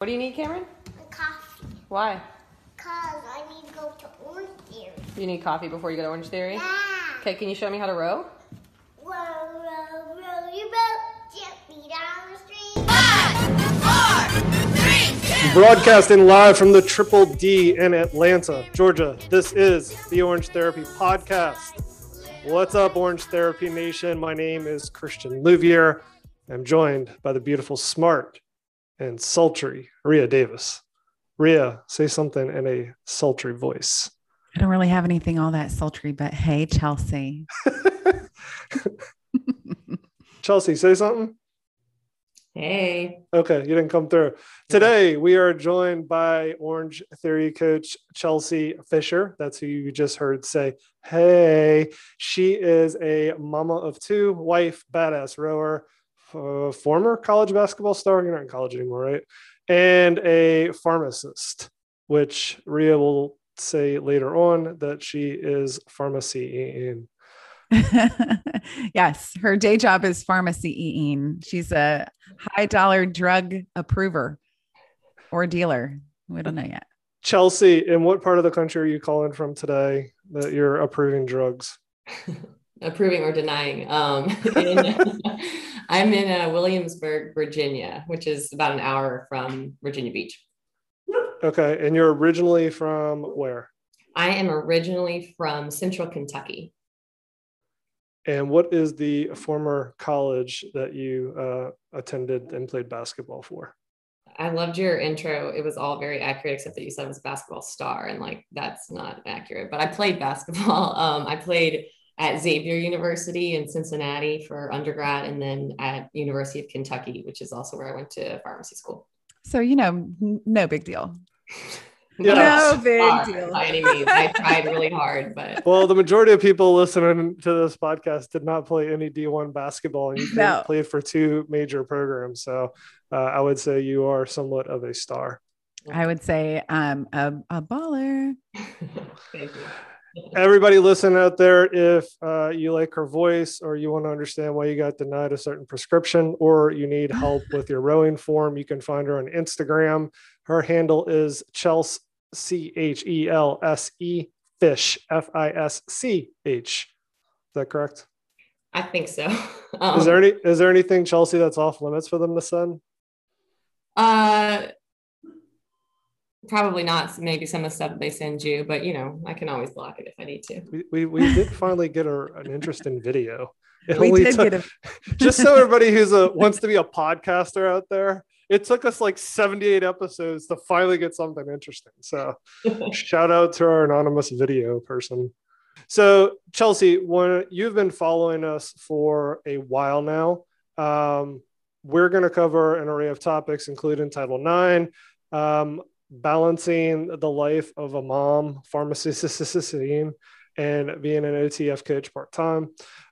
What do you need, Cameron? Coffee. Why? Cause I need to go to Orange Theory. You need coffee before you go to Orange Theory? Yeah. Okay, can you show me how to row? Row, row, row your boat gently down the stream. Broadcasting live from the Triple D in Atlanta, Georgia. This is the Orange Therapy Podcast. What's up, Orange Therapy Nation? My name is Christien Louvier. I'm joined by the beautiful, smart, and sultry Rhea Davis. Rhea, say something in a sultry voice. I don't really have anything all that sultry, but hey, Chelsea. Chelsea, say something. Hey. Okay, you didn't come through. Today, we are joined by Orange Theory coach Chelsea Fischer. That's who you just heard say, Hey. She is a mama of two, wife, badass rower, uh, former college basketball star. You're not in college anymore, right? And a pharmacist, which Rhea will say later on that she is pharmacy in. yes, her day job is pharmacy eating. She's a high dollar drug approver or dealer. We don't know yet. Chelsea, in what part of the country are you calling from today that you're approving drugs? approving or denying. Um, in, I'm in uh, Williamsburg, Virginia, which is about an hour from Virginia Beach. Okay. And you're originally from where? I am originally from Central Kentucky. And what is the former college that you uh, attended and played basketball for? I loved your intro. It was all very accurate, except that you said I was a basketball star, and like that's not accurate. But I played basketball. Um, I played at Xavier University in Cincinnati for undergrad, and then at University of Kentucky, which is also where I went to pharmacy school. So you know, no big deal. Yeah. No big Far, deal. By any means, I tried really hard, but Well, the majority of people listening to this podcast did not play any D1 basketball, and you No. played for two major programs. So uh, I would say you are somewhat of a star. I would say um a, a baller. thank you. Everybody listen out there, if uh, you like her voice or you want to understand why you got denied a certain prescription or you need help with your rowing form, you can find her on Instagram. Her handle is Chels C H E L S E Fish F I S C H. Is that correct? I think so. Um, Is there any is there anything Chelsea that's off limits for them to send? Uh, probably not. Maybe some of the stuff they send you, but you know, I can always block it if I need to. We we, we did finally get a, an interesting video. It We only did took- get a just so everybody who's a wants to be a podcaster out there it took us like 78 episodes to finally get something interesting so shout out to our anonymous video person so chelsea when you've been following us for a while now um, we're going to cover an array of topics including title ix um, balancing the life of a mom pharmacist and being an otf coach part-time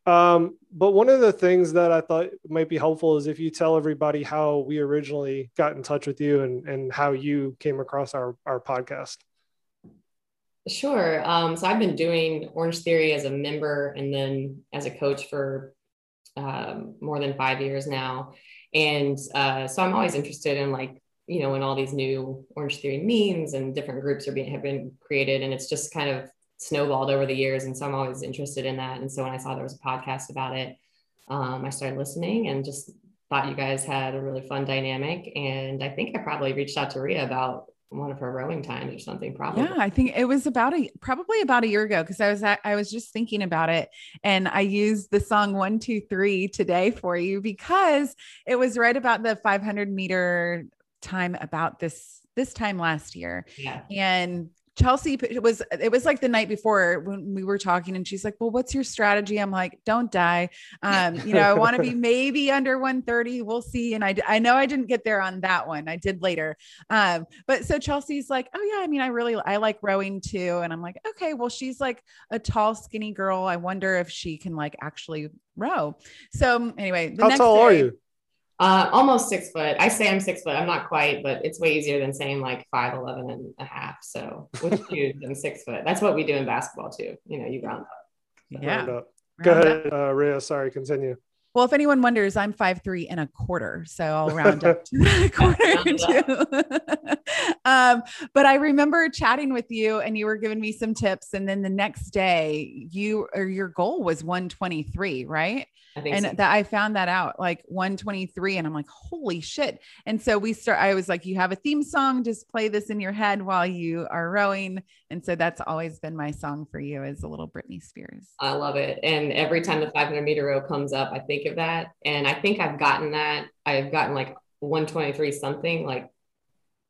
um, but one of the things that I thought might be helpful is if you tell everybody how we originally got in touch with you and, and how you came across our, our podcast. Sure. Um, so I've been doing Orange Theory as a member and then as a coach for um, more than five years now. And uh, so I'm always interested in like, you know, when all these new Orange Theory memes and different groups are being have been created, and it's just kind of snowballed over the years. And so I'm always interested in that. And so when I saw there was a podcast about it, um, I started listening and just thought you guys had a really fun dynamic. And I think I probably reached out to Rhea about one of her rowing times or something. Probably. Yeah, I think it was about a probably about a year ago because I was at, I was just thinking about it and I used the song one two three today for you because it was right about the 500 meter time about this this time last year Yeah. and Chelsea it was it was like the night before when we were talking and she's like, "Well, what's your strategy?" I'm like, "Don't die." Um, you know, I want to be maybe under 130. We'll see. And I I know I didn't get there on that one. I did later. Um, but so Chelsea's like, "Oh yeah, I mean, I really I like rowing too." And I'm like, "Okay, well, she's like a tall, skinny girl. I wonder if she can like actually row." So anyway, the How next tall are you? Uh, almost six foot. I say I'm six foot. I'm not quite, but it's way easier than saying like five, 11 and a half. So with shoes, I'm six foot. That's what we do in basketball too. You know, you round up. Yeah. Round up. Go round ahead, up. uh, Rhea. Sorry, continue. Well, if anyone wonders, I'm five three and a quarter, so I'll round up to a quarter too. um, but I remember chatting with you, and you were giving me some tips, and then the next day, you or your goal was 123, right? And so. that I found that out like 123 and I'm like holy shit and so we start I was like you have a theme song just play this in your head while you are rowing and so that's always been my song for you is a little Britney Spears I love it. And every time the 500 meter row comes up, I think of that. And I think I've gotten that. I've gotten like 123 something, like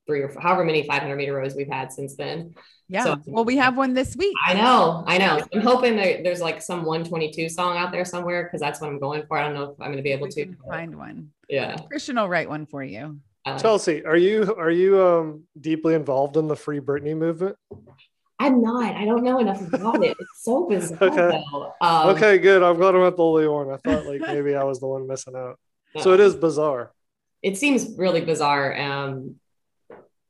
three or however many 500 meter rows we've had since then. yeah So- well we have one this week I know, I know. I'm hoping that there's like some 122 song out there somewhere because that's what I'm going for. I don't know if I'm going to be able we to. find one Yeah. Christien will write one for you I like it. Chelsea, are you are you um deeply involved in the Free Britney movement? I'm not. I don't know enough about it. It's so bizarre. Okay. Though. Um, okay, good. I'm glad I'm not the only one. I thought like maybe I was the one missing out. So it is bizarre. It seems really bizarre, um,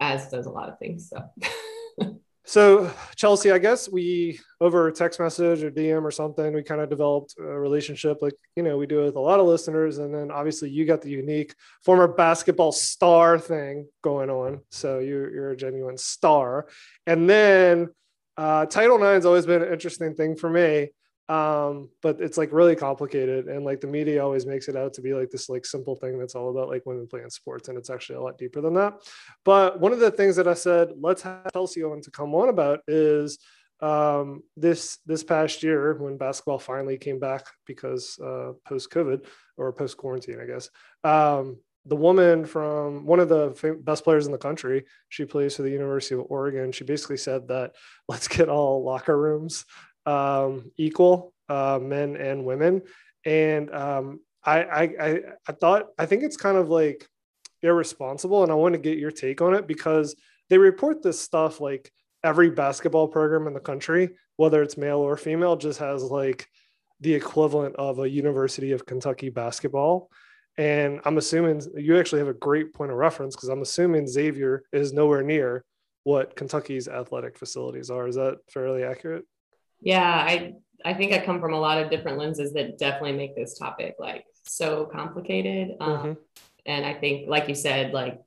as does a lot of things. So. So Chelsea, I guess we over text message or DM or something, we kind of developed a relationship like you know we do with a lot of listeners, and then obviously you got the unique former basketball star thing going on. So you're you're a genuine star, and then uh, Title has always been an interesting thing for me. Um, but it's like really complicated, and like the media always makes it out to be like this like simple thing that's all about like women playing sports, and it's actually a lot deeper than that. But one of the things that I said, let's have Chelsea on to come on about is um, this this past year when basketball finally came back because uh, post COVID or post quarantine, I guess. Um, the woman from one of the best players in the country, she plays for the University of Oregon. She basically said that let's get all locker rooms um, equal, uh, men and women. And um, I, I, I, I thought, I think it's kind of like irresponsible. And I want to get your take on it because they report this stuff like every basketball program in the country, whether it's male or female, just has like the equivalent of a University of Kentucky basketball. And I'm assuming you actually have a great point of reference because I'm assuming Xavier is nowhere near what Kentucky's athletic facilities are. Is that fairly accurate? Yeah, I I think I come from a lot of different lenses that definitely make this topic like so complicated. Um, Mhm. And I think, like you said, like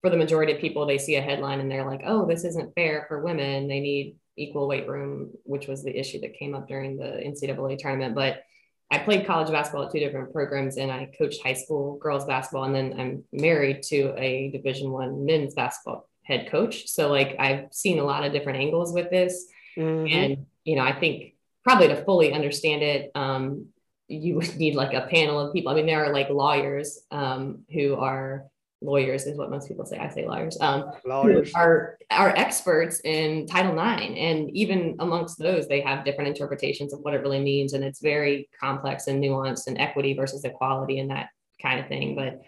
for the majority of people, they see a headline and they're like, "Oh, this isn't fair for women. They need equal weight room," which was the issue that came up during the NCAA tournament. But I played college basketball at two different programs, and I coached high school girls basketball, and then I'm married to a Division One men's basketball head coach. So like I've seen a lot of different angles with this. Mhm. And, you know, I think probably to fully understand it, um, you would need like a panel of people. I mean, there are like lawyers um, who are lawyers, is what most people say. I say lawyers. Um, Lawyers. are are experts in Title IX, and even amongst those, they have different interpretations of what it really means, and it's very complex and nuanced, and equity versus equality, and that kind of thing. But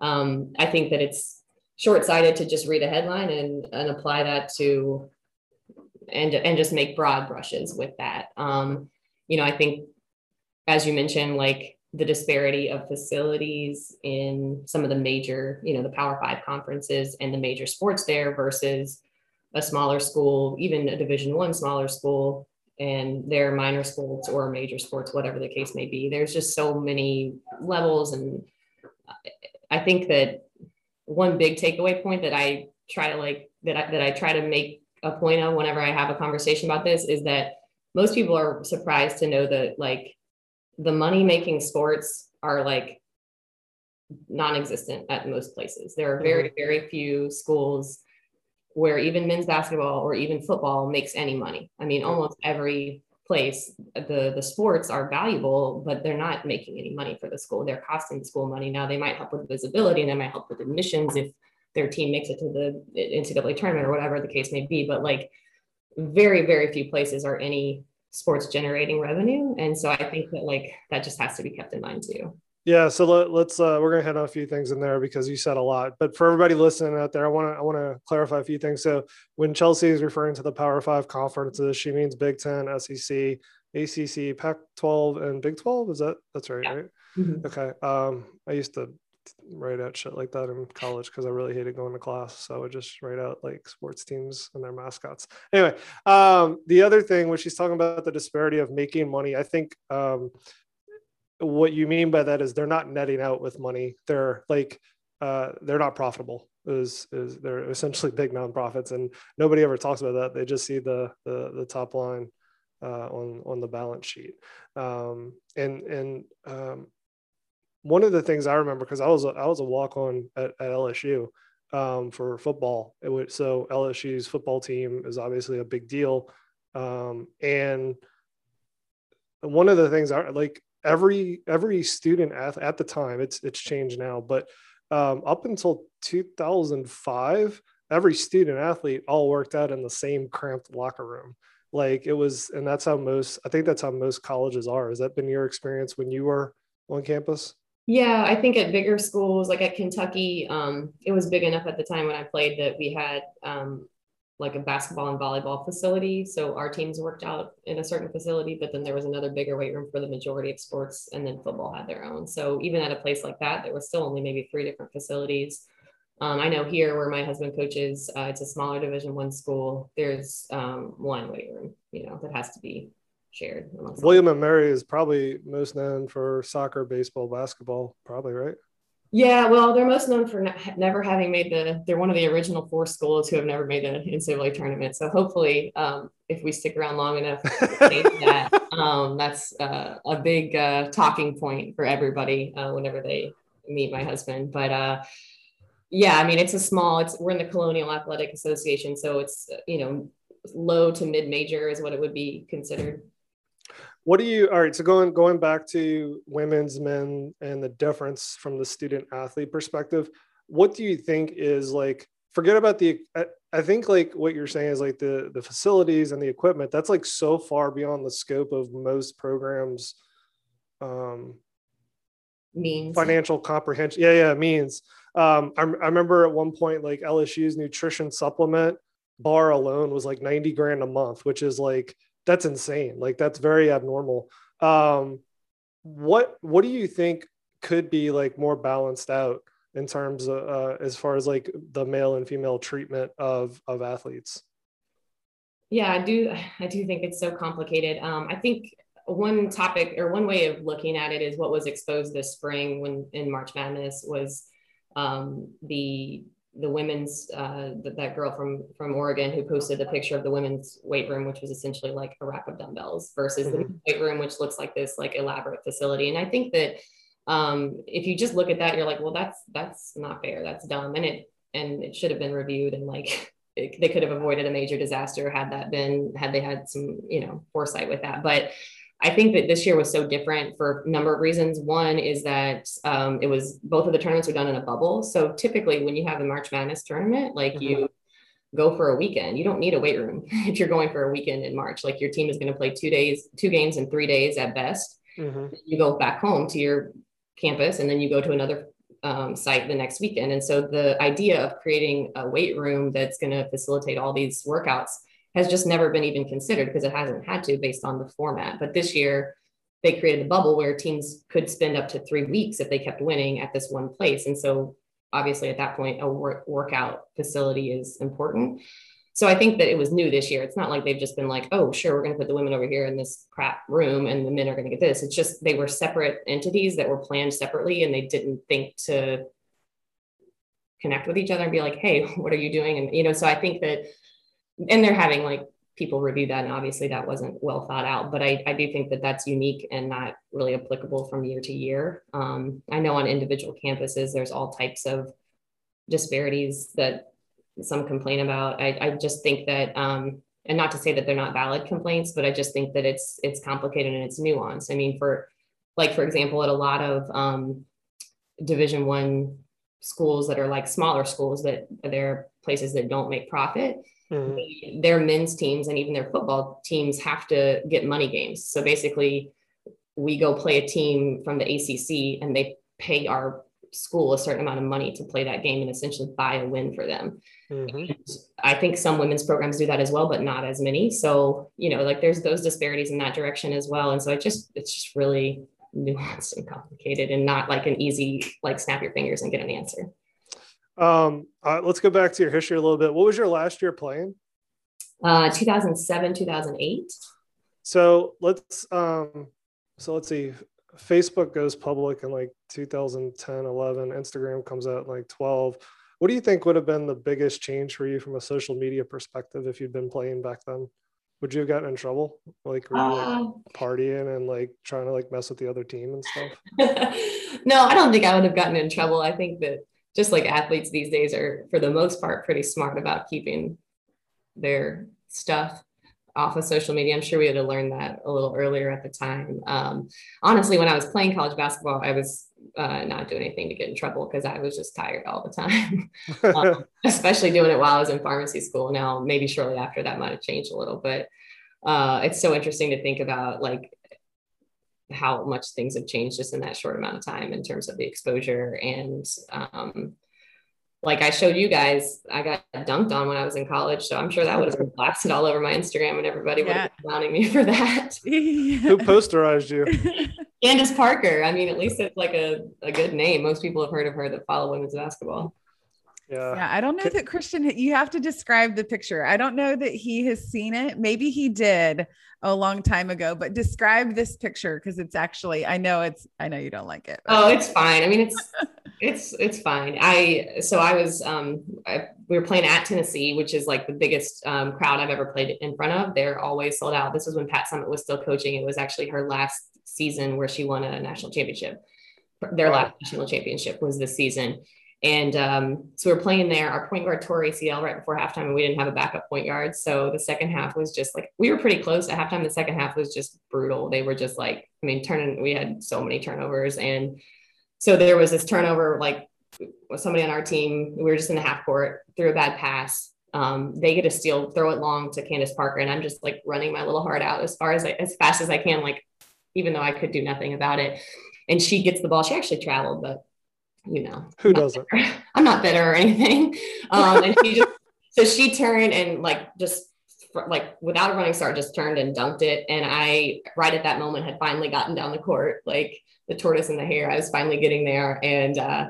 um, I think that it's short-sighted to just read a headline and and apply that to and and just make broad brushes with that. Um, you know, I think as you mentioned, like the disparity of facilities in some of the major, you know, the Power Five conferences and the major sports there versus a smaller school, even a Division One smaller school, and their minor sports or major sports, whatever the case may be. There's just so many levels, and I think that one big takeaway point that I try to like that I, that I try to make a point of whenever I have a conversation about this is that most people are surprised to know that like the money making sports are like non-existent at most places. There are very, mm-hmm. very few schools where even men's basketball or even football makes any money. I mean, almost every place the the sports are valuable, but they're not making any money for the school. They're costing the school money. Now they might help with visibility and they might help with admissions if their team makes it to the NCAA tournament or whatever the case may be. But like very, very few places are any sports generating revenue. And so I think that like that just has to be kept in mind too. Yeah, so let, let's uh, we're gonna hit on a few things in there because you said a lot. But for everybody listening out there, I want to I want to clarify a few things. So when Chelsea is referring to the Power Five conferences, she means Big Ten, SEC, ACC, Pac-12, and Big 12. Is that that's right? Yeah. Right. Mhm. Okay. Um, I used to write out shit like that in college because I really hated going to class. So I would just write out like sports teams and their mascots. Anyway, um, the other thing, when she's talking about the disparity of making money, I think um, what you mean by that is they're not netting out with money. They're like uh, they're not profitable. Is is they're essentially big nonprofits, and nobody ever talks about that. They just see the the, the top line uh, on on the balance sheet. Um, and and um, one of the things I remember because I was a, I was a walk on at, at, LSU um, for football. It would, so LSU's football team is obviously a big deal, um, and one of the things I like every every student at, at the time it's it's changed now but um, up until 2005 every student athlete all worked out in the same cramped locker room. Like it was and that's how most i think that's how most colleges are. Has that been your experience when you were on campus yeah i think at bigger schools like at kentucky um, it was big enough at the time when i played that we had um, like a basketball and volleyball facility. So our teams worked out in a certain facility, but then there was another bigger weight room for the majority of sports, and then football had their own. So even at a place like that, there was still only maybe three different facilities. Um, I know here where my husband coaches, uh, it's a smaller Division One school. There's um, one weight room, you know, that has to be shared. William and Mary is probably most known for soccer, baseball, basketball, probably right. Yeah, well, they're most known for ne- never having made the. They're one of the original four schools who have never made the NCAA tournament. So hopefully, um, if we stick around long enough, that um, that's uh, a big uh, talking point for everybody uh, whenever they meet my husband. But uh, yeah, I mean, it's a small. It's we're in the Colonial Athletic Association, so it's you know low to mid major is what it would be considered what do you all right so going going back to women's men and the difference from the student athlete perspective what do you think is like forget about the I, think like what you're saying is like the the facilities and the equipment that's like so far beyond the scope of most programs um means. financial comprehension yeah yeah means. Um I, I remember at one point like lsu's nutrition supplement bar alone was like 90 grand a month which is like that's insane. Like that's very abnormal. Um, what what do you think could be like more balanced out in terms of uh, as far as like the male and female treatment of of athletes? Yeah, I do. I do think it's so complicated. Um, I think one topic or one way of looking at it is what was exposed this spring when in March Madness was um, the the women's uh, that girl from from Oregon who posted the picture of the women's weight room, which was essentially like a rack of dumbbells, versus mm-hmm. the weight room, which looks like this like elaborate facility. And I think that um, if you just look at that, you're like, well, that's that's not fair, that's dumb, and it and it should have been reviewed and like it, they could have avoided a major disaster had that been had they had some you know foresight with that, but. I think that this year was so different for a number of reasons. One is that um, it was both of the tournaments were done in a bubble. So typically, when you have the March Madness tournament, like mm-hmm. you go for a weekend, you don't need a weight room if you're going for a weekend in March. Like your team is going to play two days, two games in three days at best. Mm-hmm. You go back home to your campus, and then you go to another um, site the next weekend. And so the idea of creating a weight room that's going to facilitate all these workouts has just never been even considered because it hasn't had to based on the format. But this year, they created a bubble where teams could spend up to three weeks if they kept winning at this one place. And so, obviously, at that point, a work, workout facility is important. So I think that it was new this year. It's not like they've just been like, oh, sure, we're going to put the women over here in this crap room and the men are going to get this. It's just they were separate entities that were planned separately and they didn't think to connect with each other and be like, hey, what are you doing? And, you know, so I think that and they're having like people review that and obviously that wasn't well thought out but i, I do think that that's unique and not really applicable from year to year. Um, i know on individual campuses there's all types of disparities that some complain about. I, I just think that um, and not to say that they're not valid complaints but i just think that it's it's complicated and it's nuanced. I mean for like for example at a lot of um, division one schools that are like smaller schools that they're places that don't make profit Mm-hmm. Their men's teams and even their football teams have to get money games. So basically, we go play a team from the ACC and they pay our school a certain amount of money to play that game and essentially buy a win for them. Mm-hmm. I think some women's programs do that as well, but not as many. So, you know, like there's those disparities in that direction as well. And so it just, it's just really nuanced and complicated and not like an easy, like snap your fingers and get an answer. Um, uh, let's go back to your history a little bit. What was your last year playing? Uh, 2007, 2008. So let's um, so let's see. Facebook goes public in like 2010, 11. Instagram comes out in like 12. What do you think would have been the biggest change for you from a social media perspective if you'd been playing back then? Would you have gotten in trouble, like, were you, like Uh, partying and like trying to like mess with the other team and stuff? no, I don't think I would have gotten in trouble. I think that just like athletes these days are, for the most part, pretty smart about keeping their stuff off of social media. I'm sure we had to learn that a little earlier at the time. Um, honestly, when I was playing college basketball, I was uh, not doing anything to get in trouble because I was just tired all the time, um, especially doing it while I was in pharmacy school. Now, maybe shortly after that might have changed a little, but uh, it's so interesting to think about like how much things have changed just in that short amount of time in terms of the exposure and um, like I showed you guys, I got dunked on when I was in college. So I'm sure that would have been blasted all over my Instagram and everybody would Yeah. have been clowning me for that. Who posterized you? Candace Parker. I mean, at least it's like a, a good name. Most people have heard of her that follow women's basketball. Yeah. Yeah, I don't know that Christien, you have to describe the picture. I don't know that he has seen it. Maybe he did a long time ago, but describe this picture because it's actually, I know it's, I know you don't like it. but- Oh, it's fine. I mean, it's it's it's fine. I so I was um I, we were playing at Tennessee, which is like the biggest um, crowd I've ever played in front of. They're always sold out. This was when Pat Summitt was still coaching. It was actually her last season where she won a national championship. Their last national championship was this season. And um, so we we're playing there. Our point guard tore ACL right before halftime, and we didn't have a backup point guard. So the second half was just like we were pretty close at halftime. The second half was just brutal. They were just like, I mean, turning. We had so many turnovers, and so there was this turnover. Like somebody on our team, we were just in the half court, threw a bad pass. Um, they get a steal, throw it long to Candace Parker, and I'm just like running my little heart out as far as I, as fast as I can, like even though I could do nothing about it. And she gets the ball. She actually traveled, but you know, Who doesn't? bitter. I'm not bitter or anything. Um, and she just so she turned and like just like without a running start, just turned and dunked it. And I right at that moment had finally gotten down the court, like the tortoise in the hare. I was finally getting there, and uh,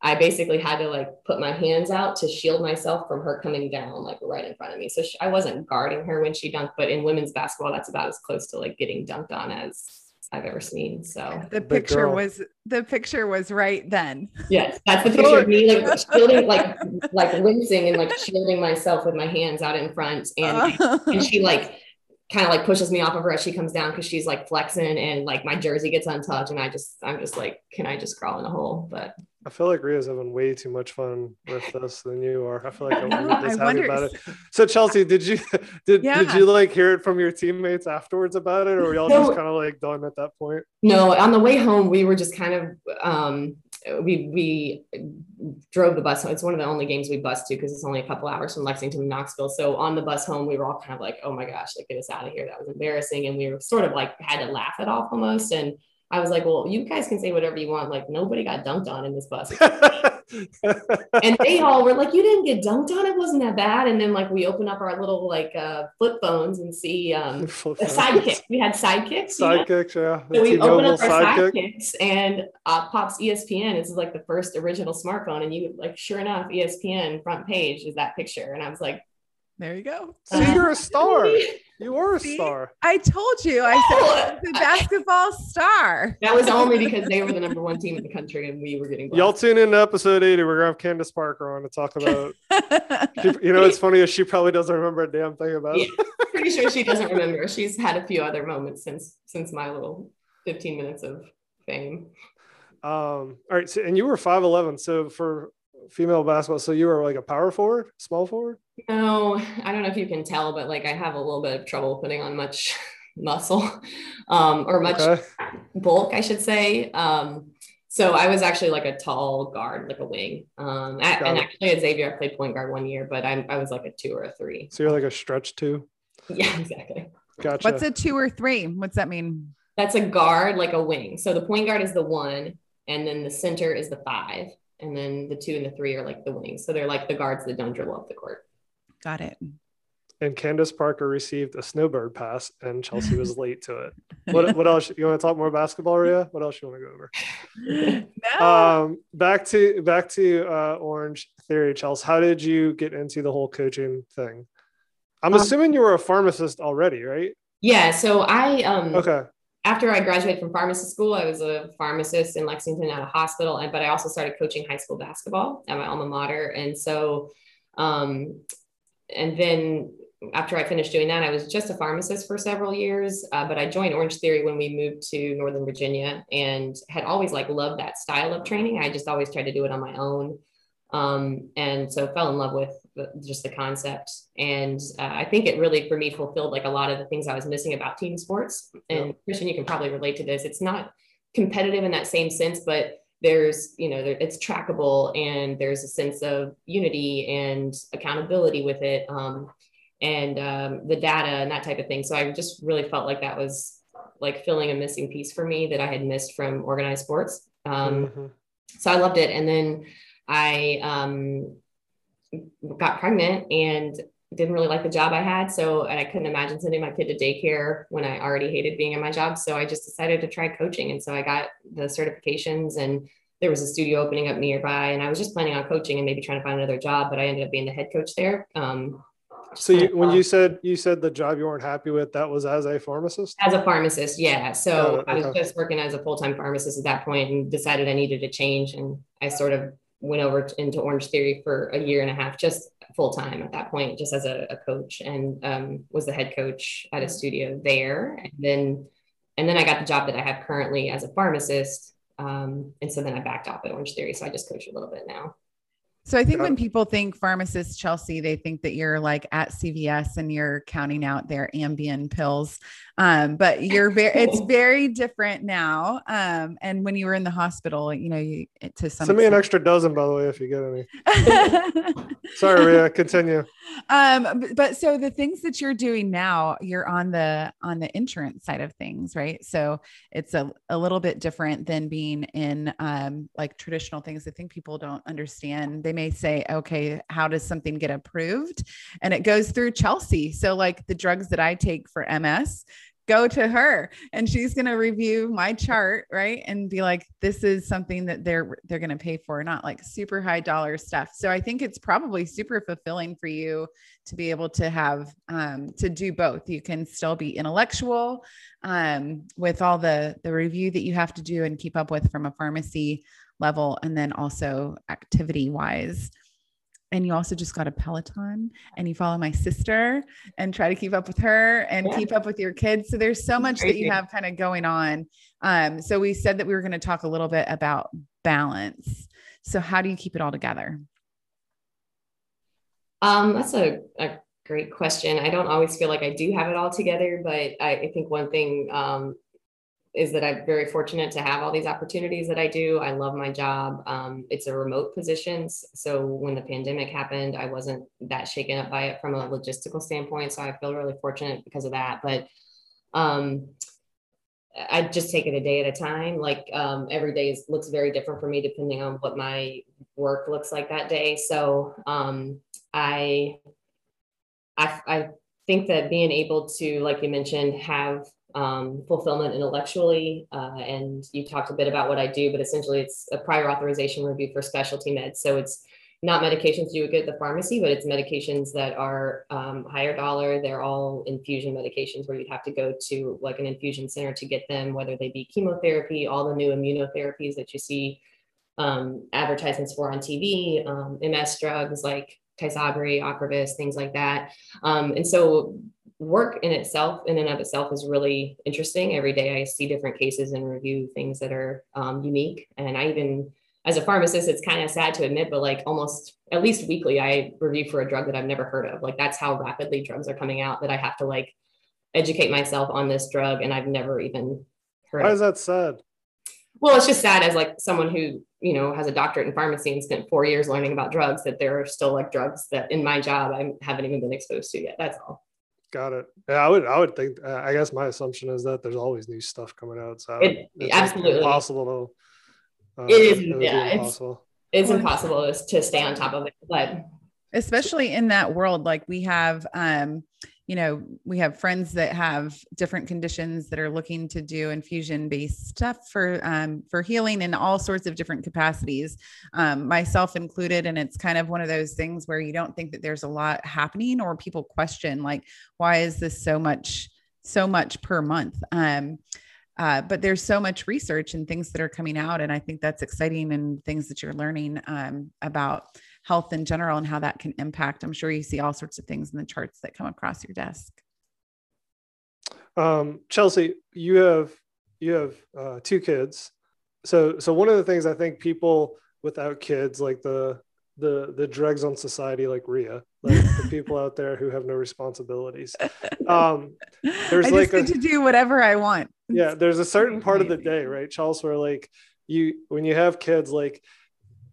I basically had to like put my hands out to shield myself from her coming down like right in front of me. So she, I wasn't guarding her when she dunked, but in women's basketball, that's about as close to like getting dunked on as I've ever seen. So the picture girl. was, the picture was right then. yes, that's the picture of me like shielding, like like wincing and like shielding myself with my hands out in front, and and she like kind of like pushes me off of her as she comes down because she's like flexing and like my jersey gets untouched and I just I'm just like can I just crawl in a hole but I feel like Rhea's having way too much fun with this than you are. I feel like I'm just happy wonder- about it. So Chelsea, did you did Yeah. did you like hear it from your teammates afterwards about it, or were y'all No. just kind of like done at that point? no on the way home we were just kind of um we we drove the bus it's one of the only games we bused to because it's only a couple hours from Lexington to Knoxville so on the bus home we were all kind of like oh my gosh like get us out of here that was embarrassing and we were sort of like had to laugh it off almost and I was like well you guys can say whatever you want like nobody got dunked on in this bus and they all were like, "You didn't get dunked on. It wasn't that bad." And then like we open up our little like uh, flip phones and see um, the sidekicks. We had sidekicks. you know? Sidekicks, yeah. So we open up our sidekick. sidekicks and uh, pops ESPN. This is like the first original smartphone, and you like sure enough, ESPN front page is that picture, and I was like, there you go. See, you're a star. "Really?" You are a See? star. I told you, I said the basketball star. That was only because they were the number one team in the country, and we were getting Y'all tune in to episode 80. We're gonna have Candace Parker on to talk about. she- you know, it's funny is she probably doesn't remember a damn thing about it. Yeah. Pretty sure she doesn't remember. She's had a few other moments since since my little 15 minutes of fame. Um, all right, so and you were 5'11, so for female basketball, so you were like a power forward, small forward. No, I don't know if you can tell, but like I have a little bit of trouble putting on much muscle um, or much Okay. bulk, I should say. Um, so I was actually like a tall guard, like a wing. Um, a- and actually at Xavier, I played point guard one year, but I, I was like a two or a three. So you're like a stretch two. Yeah, exactly. Gotcha. What's a two or three? What's that mean? That's a guard, like a wing. So the point guard is the one, and then the center is the five, and then the two and the three are like the wings. So they're like the guards that don't dribble up the court. Got it. and Candace Parker received a snowbird pass, and Chelsea was late to it. What, what else? You want to talk more basketball, Rhea? What else you want to go over? no. Um, back to back to uh, Orange Theory, Chelsea. How did you get into the whole coaching thing? I'm Um, assuming you were a pharmacist already, right? Yeah. So I um Okay. After I graduated from pharmacy school, I was a pharmacist in Lexington at a hospital, and but I also started coaching high school basketball at my alma mater, and so, um, and then after I finished doing that, I was just a pharmacist for several years. Uh, but I joined Orange Theory when we moved to Northern Virginia, and had always like loved that style of training. I just always tried to do it on my own, um, and so fell in love with just the concept. And uh, I think it really, for me, fulfilled like a lot of the things I was missing about team sports. And yeah. Christien, you can probably relate to this. It's not competitive in that same sense, but there's, you know, it's trackable and there's a sense of unity and accountability with it. Um, and um, the data and that type of thing. So I just really felt like that was like filling a missing piece for me that I had missed from organized sports. Um, mm-hmm. So I loved it. And then I um, got pregnant and didn't really like the job I had. So, and I couldn't imagine sending my kid to daycare when I already hated being in my job. So I just decided to try coaching. And so I got the certifications and there was a studio opening up nearby and I was just planning on coaching and maybe trying to find another job, but I ended up being the head coach there. Um, so you, when you said you said the job you weren't happy with, that was as a pharmacist? As a pharmacist, yeah. So oh, I was just working as a full-time pharmacist at that point and decided I needed a change. And I sort of went over into Orange Theory for a year and a half, just full time at that point, just as a, a coach, and um, was the head coach at a studio there. And then, and then I got the job that I have currently as a pharmacist. Um, and so then I backed off at Orange Theory, so I just coach a little bit now. So I think when people think pharmacist Chelsea, they think that you're like at CVS and you're counting out their Ambien pills. Um, but you're very, it's very different now. Um, and when you were in the hospital, you know, you to some send me an extra dozen, by the way, if you get any. Sorry, Rhea, continue. Um, but so the things that you're doing now, you're on the on the insurance side of things, right? So it's a, a little bit different than being in um like traditional things. I think people don't understand. They may say, okay, how does something get approved? And it goes through Chelsea. So like the drugs that I take for MS go to her and she's going to review my chart right and be like this is something that they're they're going to pay for not like super high dollar stuff so i think it's probably super fulfilling for you to be able to have um, to do both you can still be intellectual um, with all the the review that you have to do and keep up with from a pharmacy level and then also activity wise and you also just got a Peloton and you follow my sister and try to keep up with her and yeah. keep up with your kids. So there's so much that you have kind of going on. Um, so we said that we were going to talk a little bit about balance. So how do you keep it all together? Um, that's a, a great question. I don't always feel like I do have it all together, but I, I think one thing um, is that I'm very fortunate to have all these opportunities that I do. I love my job. Um, it's a remote position. So when the pandemic happened, I wasn't that shaken up by it from a logistical standpoint. So I feel really fortunate because of that. But um, I just take it a day at a time. Like um, every day is, looks very different for me depending on what my work looks like that day. So um, I, I, I think that being able to, like you mentioned, have um, fulfillment intellectually. Uh, and you talked a bit about what I do, but essentially it's a prior authorization review for specialty meds. So it's not medications you would get at the pharmacy, but it's medications that are um, higher dollar. They're all infusion medications where you'd have to go to like an infusion center to get them, whether they be chemotherapy, all the new immunotherapies that you see um, advertisements for on TV, MS um, drugs like Tysabri, Ocrevus, things like that. Um, and so work in itself in and of itself is really interesting. Every day i see different cases and review things that are um, unique. And i even as a pharmacist it's kind of sad to admit but like almost at least weekly i review for a drug that i've never heard of. Like that's how rapidly drugs are coming out that i have to like educate myself on this drug and i've never even heard why of. is that sad? Well it's just sad as like someone who you know has a doctorate in pharmacy and spent four years learning about drugs that there are still like drugs that in my job i haven't even been exposed to yet. That's all Got it. Yeah, I would. I would think. Uh, I guess my assumption is that there's always new stuff coming out. So it, it's absolutely impossible to. Uh, it is. It yeah, impossible. It's, it's impossible to stay on top of it, but especially in that world, like we have, um, you know, we have friends that have different conditions that are looking to do infusion based stuff for um, for healing in all sorts of different capacities, um, myself included. And it's kind of one of those things where you don't think that there's a lot happening, or people question like, why is this so much so much per month? Um, uh, but there's so much research and things that are coming out. And I think that's exciting and things that you're learning um, about health in general and how that can impact. I'm sure you see all sorts of things in the charts that come across your desk. Um, Chelsea, you have you have uh, two kids. So so one of the things I think people without kids, like the the the dregs on society, like Rhea, like the people out there who have no responsibilities. Um, there's I like get a, to do whatever I want. Yeah, there's a certain part of the day, right, Charles, where like you when you have kids, like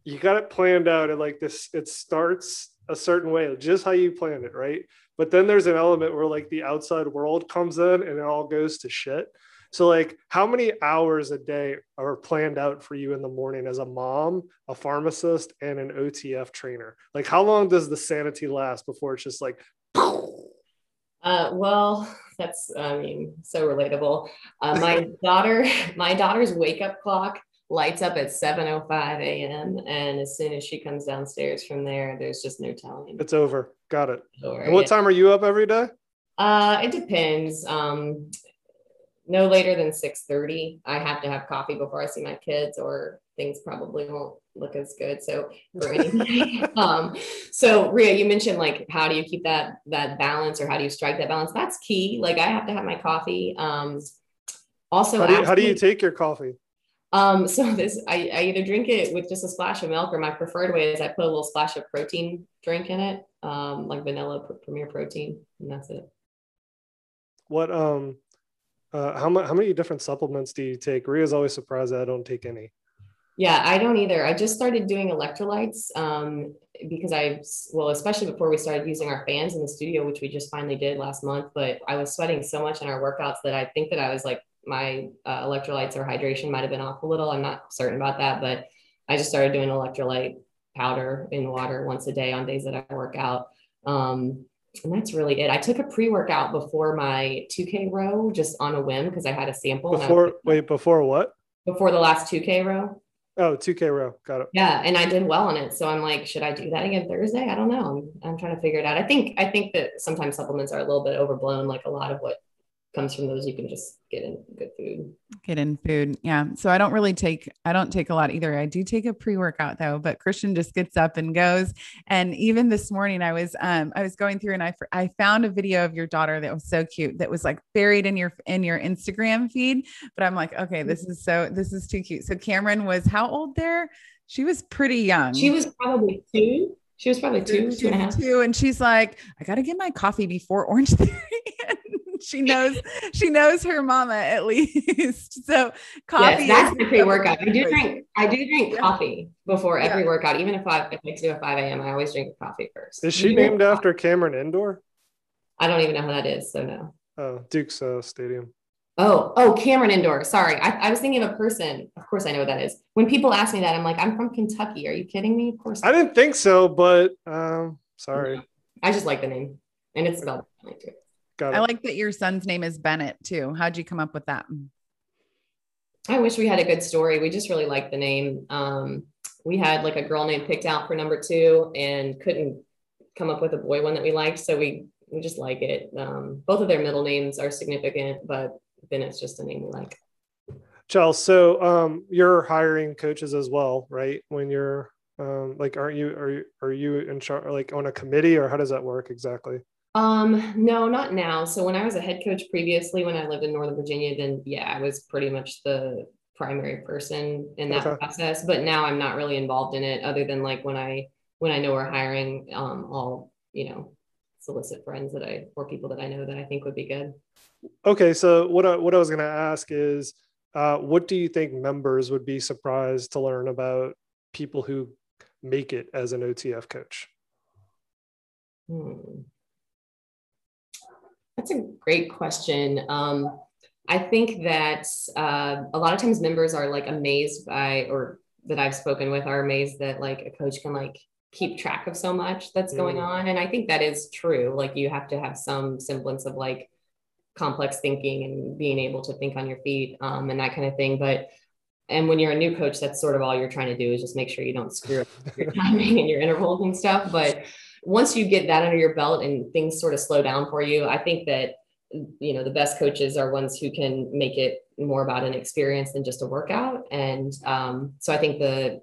you got it planned out and like this, it starts a certain way, just how you planned it, right? But then there's an element where like the outside world comes in and it all goes to shit. So, like, how many hours a day are planned out for you in the morning as a mom, a pharmacist, and an OTF trainer? Like, how long does the sanity last before it's just like, uh, well, that's, I mean, so relatable. Uh, my daughter, my daughter's wake up clock lights up at 7.05 a.m. And as soon as she comes downstairs from there, there's just no telling. It's over. Got it. Over. And what time are you up every day? Uh, it depends. Um, no later than 6.30 i have to have coffee before i see my kids or things probably won't look as good so um, so rhea you mentioned like how do you keep that that balance or how do you strike that balance that's key like i have to have my coffee um, also how do you, how do you take your coffee um, so this I, I either drink it with just a splash of milk or my preferred way is i put a little splash of protein drink in it um, like vanilla premier protein and that's it what um uh, how, how many different supplements do you take? Ria's always surprised that I don't take any. Yeah, I don't either. I just started doing electrolytes um, because I, well, especially before we started using our fans in the studio, which we just finally did last month. But I was sweating so much in our workouts that I think that I was like, my uh, electrolytes or hydration might have been off a little. I'm not certain about that, but I just started doing electrolyte powder in water once a day on days that I work out. Um, and that's really it. I took a pre workout before my 2K row just on a whim because I had a sample. Before, wait, before what? Before the last 2K row. Oh, 2K row. Got it. Yeah. And I did well on it. So I'm like, should I do that again Thursday? I don't know. I'm, I'm trying to figure it out. I think, I think that sometimes supplements are a little bit overblown, like a lot of what comes from those you can just get in good food. Get in food. Yeah. So i don't really take i don't take a lot either. I do take a pre-workout though but christien just gets up and goes. And even this morning i was um i was going through and i i found a video of your daughter that was so cute that was like buried in your in your instagram feed. But i'm like okay this is so this is too cute. So cameron was how old there? She was pretty young. She was probably two. She was probably two, two and a half. Two, and she's like, I got to get my coffee before Orange Theory. she knows she knows her mama at least. So coffee. Yes, that's the pre-workout. I do drink. I do drink yeah. coffee before every workout. Even if I if I do a five a.m., I always drink coffee first. Is she named after Cameron Indoor? I don't even know who that is. So no. Oh, Duke's uh, Stadium. Oh, oh, Cameron Indoor. Sorry, I, I, was thinking of a person. Of course, I know what that is. When people ask me that, I'm like, I'm from Kentucky. Are you kidding me? Of course. I didn't think so, but um, sorry. I just like the name, and it's spelled too. Got it. I like that your son's name is Bennett too. How'd you come up with that? I wish we had a good story. We just really liked the name. Um, we had like a girl name picked out for number two and couldn't come up with a boy one that we liked. So we, we just like it. Um, both of their middle names are significant, but Bennett's just a name we like. Charles, so um, you're hiring coaches as well, right? When you're um, like, aren't you, are you, are you in charge, like on a committee or how does that work exactly? Um, no, not now. So when I was a head coach previously, when I lived in Northern Virginia, then yeah, I was pretty much the primary person in that okay. process. But now I'm not really involved in it, other than like when I when I know we're hiring, um, I'll you know solicit friends that I or people that I know that I think would be good. Okay, so what I, what I was going to ask is, uh, what do you think members would be surprised to learn about people who make it as an OTF coach? Hmm. That's a great question. Um, I think that uh, a lot of times members are like amazed by, or that I've spoken with are amazed that like a coach can like keep track of so much that's going mm. on. And I think that is true. Like you have to have some semblance of like complex thinking and being able to think on your feet um, and that kind of thing. But and when you're a new coach, that's sort of all you're trying to do is just make sure you don't screw up your timing and your intervals and stuff. But once you get that under your belt and things sort of slow down for you, I think that you know the best coaches are ones who can make it more about an experience than just a workout. And um, so I think the,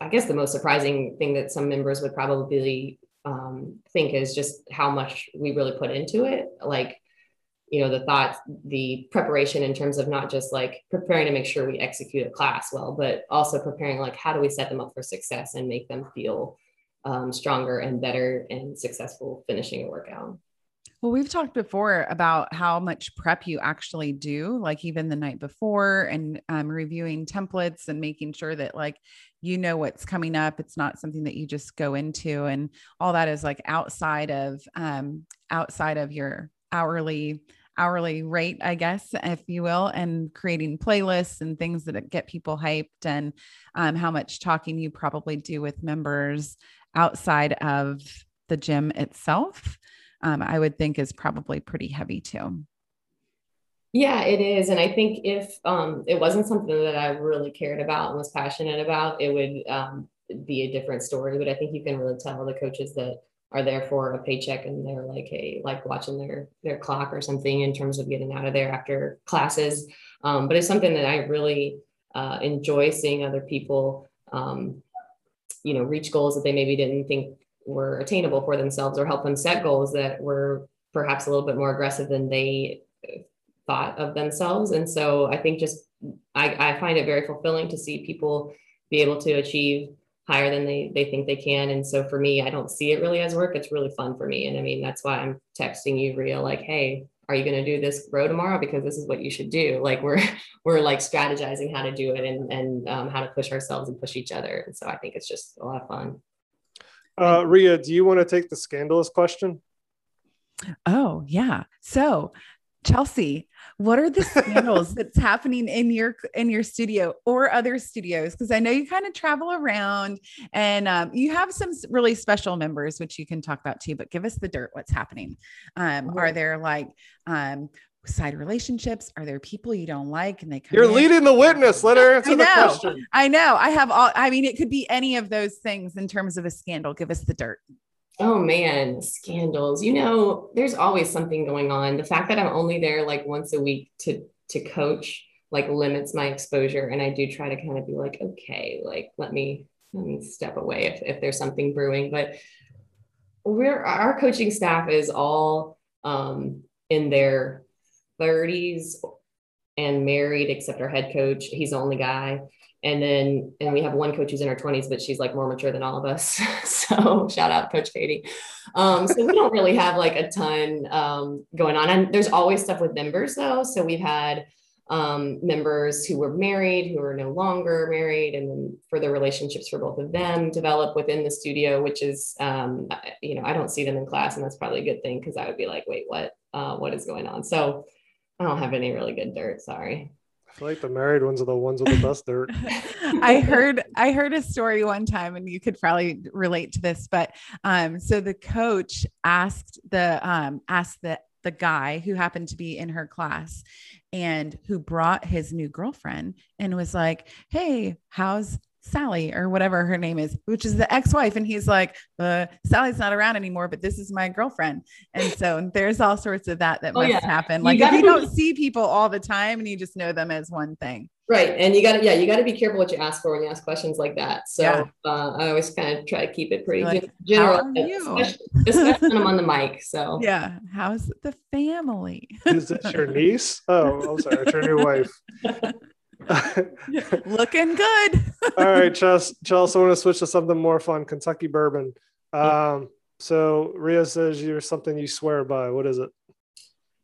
I guess the most surprising thing that some members would probably um, think is just how much we really put into it. Like, you know, the thought the preparation in terms of not just like preparing to make sure we execute a class well, but also preparing like how do we set them up for success and make them feel um, stronger and better and successful finishing a workout. Well, we've talked before about how much prep you actually do, like even the night before, and um, reviewing templates and making sure that like you know what's coming up. It's not something that you just go into, and all that is like outside of um, outside of your hourly hourly rate, I guess, if you will, and creating playlists and things that get people hyped, and um, how much talking you probably do with members outside of the gym itself um, I would think is probably pretty heavy too. Yeah, it is. And I think if um, it wasn't something that I really cared about and was passionate about, it would um, be a different story. But I think you can really tell the coaches that are there for a paycheck and they're like, hey, like watching their their clock or something in terms of getting out of there after classes. Um, but it's something that I really uh, enjoy seeing other people, um, you know, reach goals that they maybe didn't think were attainable for themselves or help them set goals that were perhaps a little bit more aggressive than they thought of themselves. And so I think just I, I find it very fulfilling to see people be able to achieve higher than they they think they can. And so for me, I don't see it really as work. It's really fun for me. And I mean, that's why I'm texting you, Rhea, like, hey, are you going to do this row tomorrow? Because this is what you should do. Like we're we're like strategizing how to do it and and um, how to push ourselves and push each other. And so I think it's just a lot of fun. Uh, Rhea, do you want to take the scandalous question? Oh, yeah. So, Chelsea, what are the scandals that's happening in your in your studio or other studios? Because I know you kind of travel around and um, you have some really special members, which you can talk about too. But give us the dirt. What's happening? Um, are there like um, side relationships? Are there people you don't like and they come You're in? leading the witness. Let her answer the question. I know. I have all I mean, it could be any of those things in terms of a scandal. Give us the dirt. Oh man, scandals. You know, there's always something going on. The fact that I'm only there like once a week to to coach like limits my exposure and I do try to kind of be like, okay, like let me let me step away if, if there's something brewing. But we're our coaching staff is all um in their 30s and married, except our head coach. He's the only guy. And then, and we have one coach who's in her 20s, but she's like more mature than all of us. so shout out Coach Katie. Um, so we don't really have like a ton um, going on. And there's always stuff with members though. So we've had um, members who were married, who are no longer married, and then further relationships for both of them develop within the studio, which is, um, you know, I don't see them in class, and that's probably a good thing because I would be like, wait, what, uh, what is going on? So I don't have any really good dirt. Sorry. Feel like the married ones are the ones with the best dirt. I heard I heard a story one time, and you could probably relate to this. But um, so the coach asked the um, asked the the guy who happened to be in her class and who brought his new girlfriend and was like, "Hey, how's Sally or whatever her name is, which is the ex-wife. And he's like, uh, Sally's not around anymore, but this is my girlfriend. And so there's all sorts of that that Oh, must yeah. happen. You Like if gotta you don't see people all the time and you just know them as one thing. Right. And you got to, yeah, you got to be careful what you ask for when you ask questions like that. So Yeah. uh, I always kind of try to keep it pretty Like, gen- "How are you?" especially, especially when I'm on the mic. So Yeah. How's the family? Is this your niece? Oh, I'm sorry, it's your new wife. Looking good. All right, Chelsea, Chelsea, I want to switch to something more fun Kentucky bourbon. Um, so Rhea says you're something you swear by. What is it?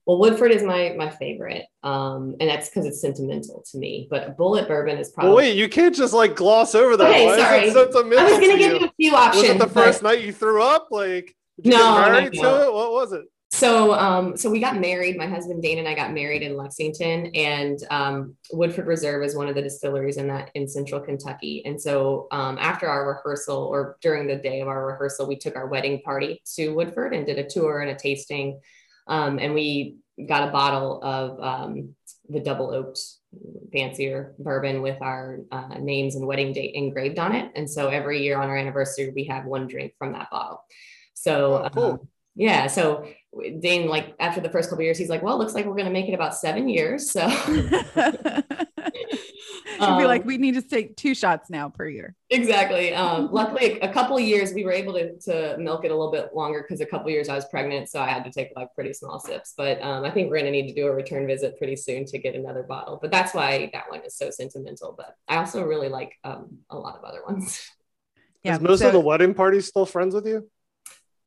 Well, Woodford is my my favorite, um, and that's because it's sentimental to me. But Bulleit Bourbon is probably. Well, wait, you can't just like gloss over that. Okay, Why sorry. is it sentimental I was going to to give you? you a few options. Was it the but- first night you threw up? Like, did you No, get no, married no. to it? What was it? So, um, so we got married. My husband Dane and I got married in Lexington, and um, Woodford Reserve is one of the distilleries in that in Central Kentucky. And so, um, after our rehearsal, or during the day of our rehearsal, we took our wedding party to Woodford and did a tour and a tasting. Um, and we got a bottle of um, the double oaked fancier bourbon with our uh, names and wedding date engraved on it. And so every year on our anniversary, we have one drink from that bottle. So Oh, cool. Um, yeah, so Dane, like after the first couple years, he's like, well, it looks like we're going to make it about seven years. So She'd be like, Um, we need to take two shots now per year. exactly. Um, luckily, a couple of years we were able to, to milk it a little bit longer because a couple of years I was pregnant, so I had to take like pretty small sips. But um, I think we're gonna need to do a return visit pretty soon to get another bottle. But that's why that one is so sentimental. But I also really like um, a lot of other ones. Yeah. Is most so- of the wedding parties still friends with you?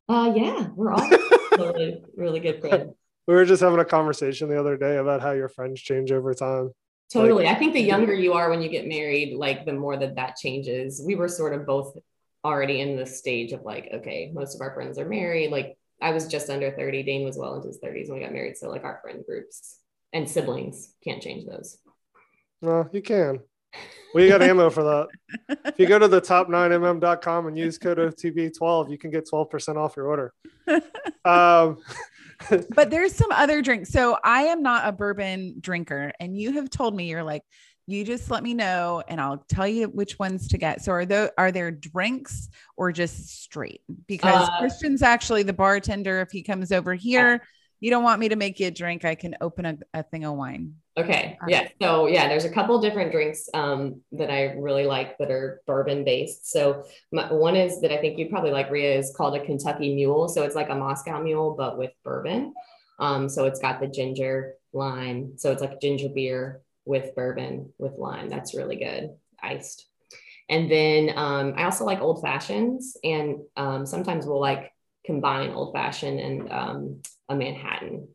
Uh, yeah, we're all really, really good friends. We were just having a conversation the other day about how your friends change over time. Totally. I think the younger you are when you get married, like the more that that changes. We were sort of both already in the stage of like, okay, most of our friends are married. Like I was just under 30. Dane was well into his 30s when we got married. So like our friend groups and siblings can't change those. Well, you can. We got ammo for that. If you go to thetop9mm.com and use code OTP12, you can get 12% off your order. Um, but there's some other drinks. So I am not a bourbon drinker, and you have told me you're like, you just let me know, and I'll tell you which ones to get. So are there are there drinks or just straight? Because Uh, Christien's actually the bartender. If he comes over here, you don't want me to make you a drink. I can open a, a thing of wine. Okay. Yeah. So yeah, there's a couple different drinks um, that I really like that are bourbon based. So my, one is that I think you'd probably like Rhea is called a Kentucky Mule. So it's like a Moscow Mule but with bourbon. Um, so it's got the ginger lime. So it's like ginger beer with bourbon with lime. That's really good, iced. And then um, I also like old fashions, and um, sometimes we'll like combine old fashioned and um, a Manhattan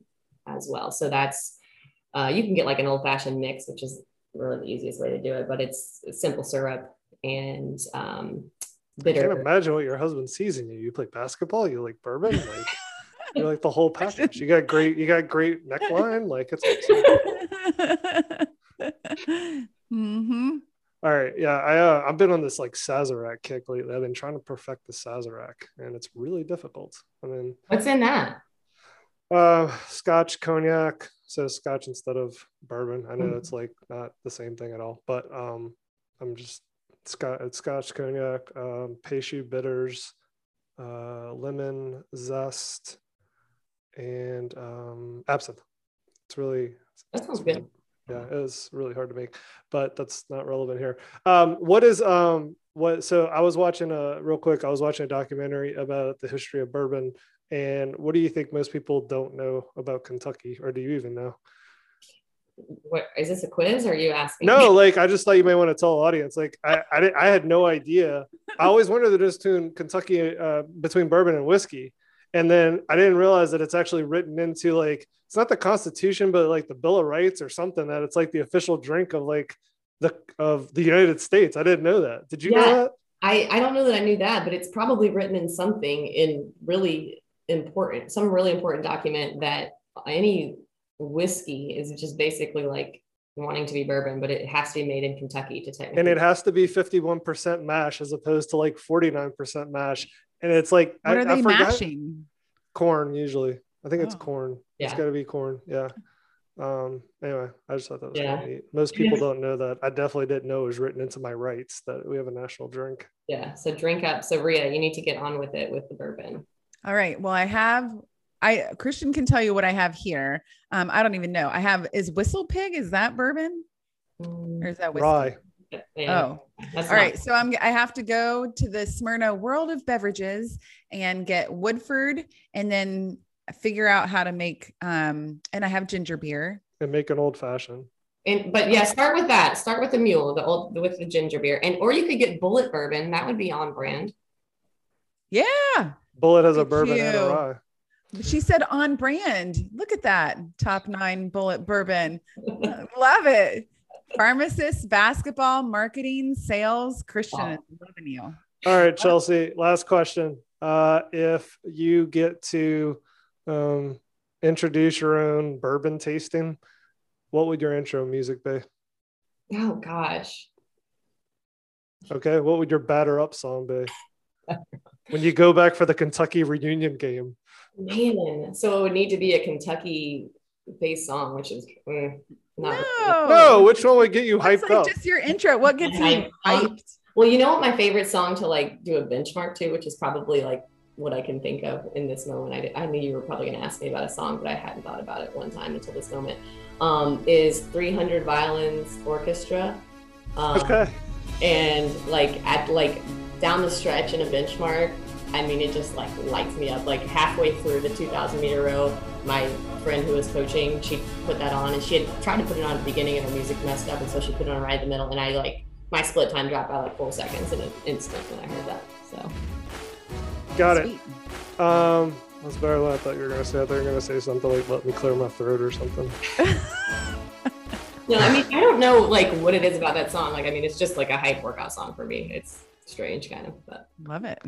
as well. So that's uh, you can get like an old fashioned mix, which is really the easiest way to do it, but it's simple syrup and um, I can't imagine what your husband sees in you. You play basketball, you like bourbon, like you're like the whole package. You got great, you got great neckline, like it's awesome. hmm All right, yeah, I uh, I've been on this like Sazerac kick lately. I've been trying to perfect the Sazerac, and it's really difficult. I mean, What's in that? uh, Scotch cognac, so Scotch instead of bourbon. I know Mhm. it's like not the same thing at all, but um, I'm just Scotch, it's Scotch cognac, um, bitters, uh, lemon zest, and um, absinthe. It's really That sounds good. yeah it was really hard to make but that's not relevant here um what is um what so i was watching a real quick i was watching a documentary about the history of bourbon and what do you think most people don't know about kentucky or do you even know? What is this a quiz? Or are you asking? no like i just thought you may want to tell the audience. Like i i, didn't, I had no idea. I always wondered the difference between kentucky uh, between bourbon and whiskey. And then i didn't realize that it's actually written into like it's not the constitution but like the bill of rights or something that it's like the official drink of like the of the united states. I didn't know that. Did you know Yeah. that? I, I don't know that I knew that, but it's probably written in something in really important, some really important document that any whiskey is just basically like wanting to be bourbon, but it has to be made in Kentucky to technically. and it has to be 51% mash as opposed to like 49% mash and it's like What I, are I they forgot- mashing? corn usually i think it's Oh. corn It's got to be corn yeah um anyway i just thought that was Yeah. kind of neat most people don't know that i definitely didn't know it was written into my rights that we have a national drink Yeah. So drink up. So Rhea, you need to get on with it with the bourbon. All right. Well, I have. I Christien can tell you what I have here. Um, I don't even know. I have is Whistle Pig. Is that bourbon or is that whiskey? rye Yeah, Oh, that's all right. not- So I'm. I have to go to the Smyrna World of Beverages and get Woodford, and then figure out how to make. Um, and I have ginger beer. and make an old fashioned And but yeah, start with that. Start with the mule, the old with the ginger beer, and or you could get Bulleit bourbon. That would be on brand. Yeah, Bulleit has a Look at bourbon and a rye she said on brand. Look at that top nine Bulleit bourbon. Love it. Pharmacist, basketball, marketing, sales. Christien Wow. loving you. all right chelsea last question uh if you get to um introduce your own bourbon tasting what would your intro music be Oh gosh. okay what would your batter up song be when you go back for the kentucky reunion game Man, so it would need to be a Kentucky based song, which is mm, not No. no which one would get you That's hyped like up just your intro. What gets me Um, hyped? well, you know what my favorite song to like do a benchmark to, which is probably like what I can think of in this moment. I, I knew you were probably going to ask me about a song, but I hadn't thought about it one time until this moment. Um, is 300 Violins Orchestra. Um, Okay. and like at like down the stretch in a benchmark i mean it just like lights me up like halfway through the 2000 meter row my friend who was coaching she put that on and she had tried to put it on at the beginning and her music messed up and so she put it on right in the middle and i like my split time dropped by like four seconds in an instant when i heard that so Got it. Um, that's better than I thought you were gonna say. I thought you were gonna say something like "Let me clear my throat" or something. no i mean i don't know like what it is about that song like i mean it's just like a hype workout song for me it's strange kind of but Love it.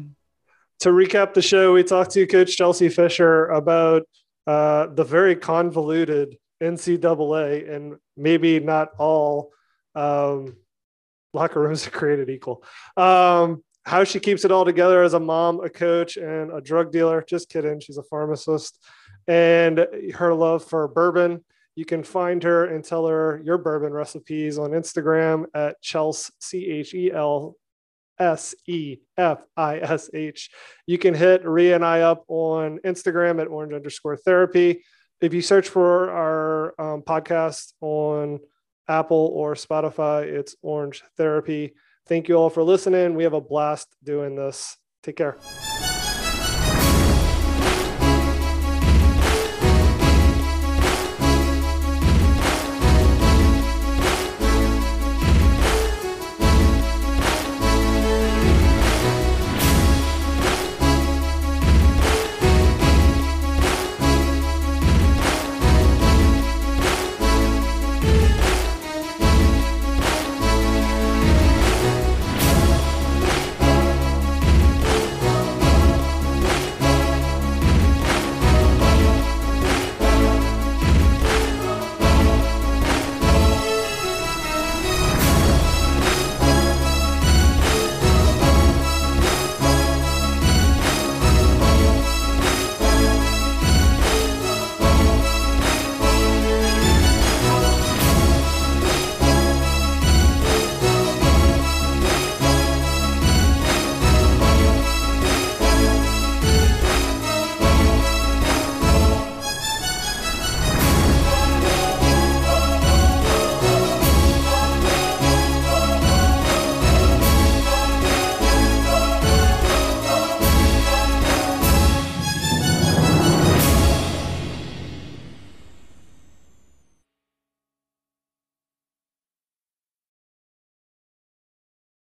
to recap the show, we talked to Coach Chelsea Fischer about uh, the very convoluted NCAA and maybe not all um, locker rooms are created equal. Um, how she keeps it all together as a mom, a coach, and a drug dealer. Just kidding. She's a pharmacist. And her love for bourbon. You can find her and tell her your bourbon recipes on Instagram at Chels, C H E L S E F I S H. You can hit Rhea and I up on Instagram at orange underscore therapy. If you search for our um, podcast on Apple or Spotify, it's Orange Therapy. Thank you all for listening. We have a blast doing this. Take care.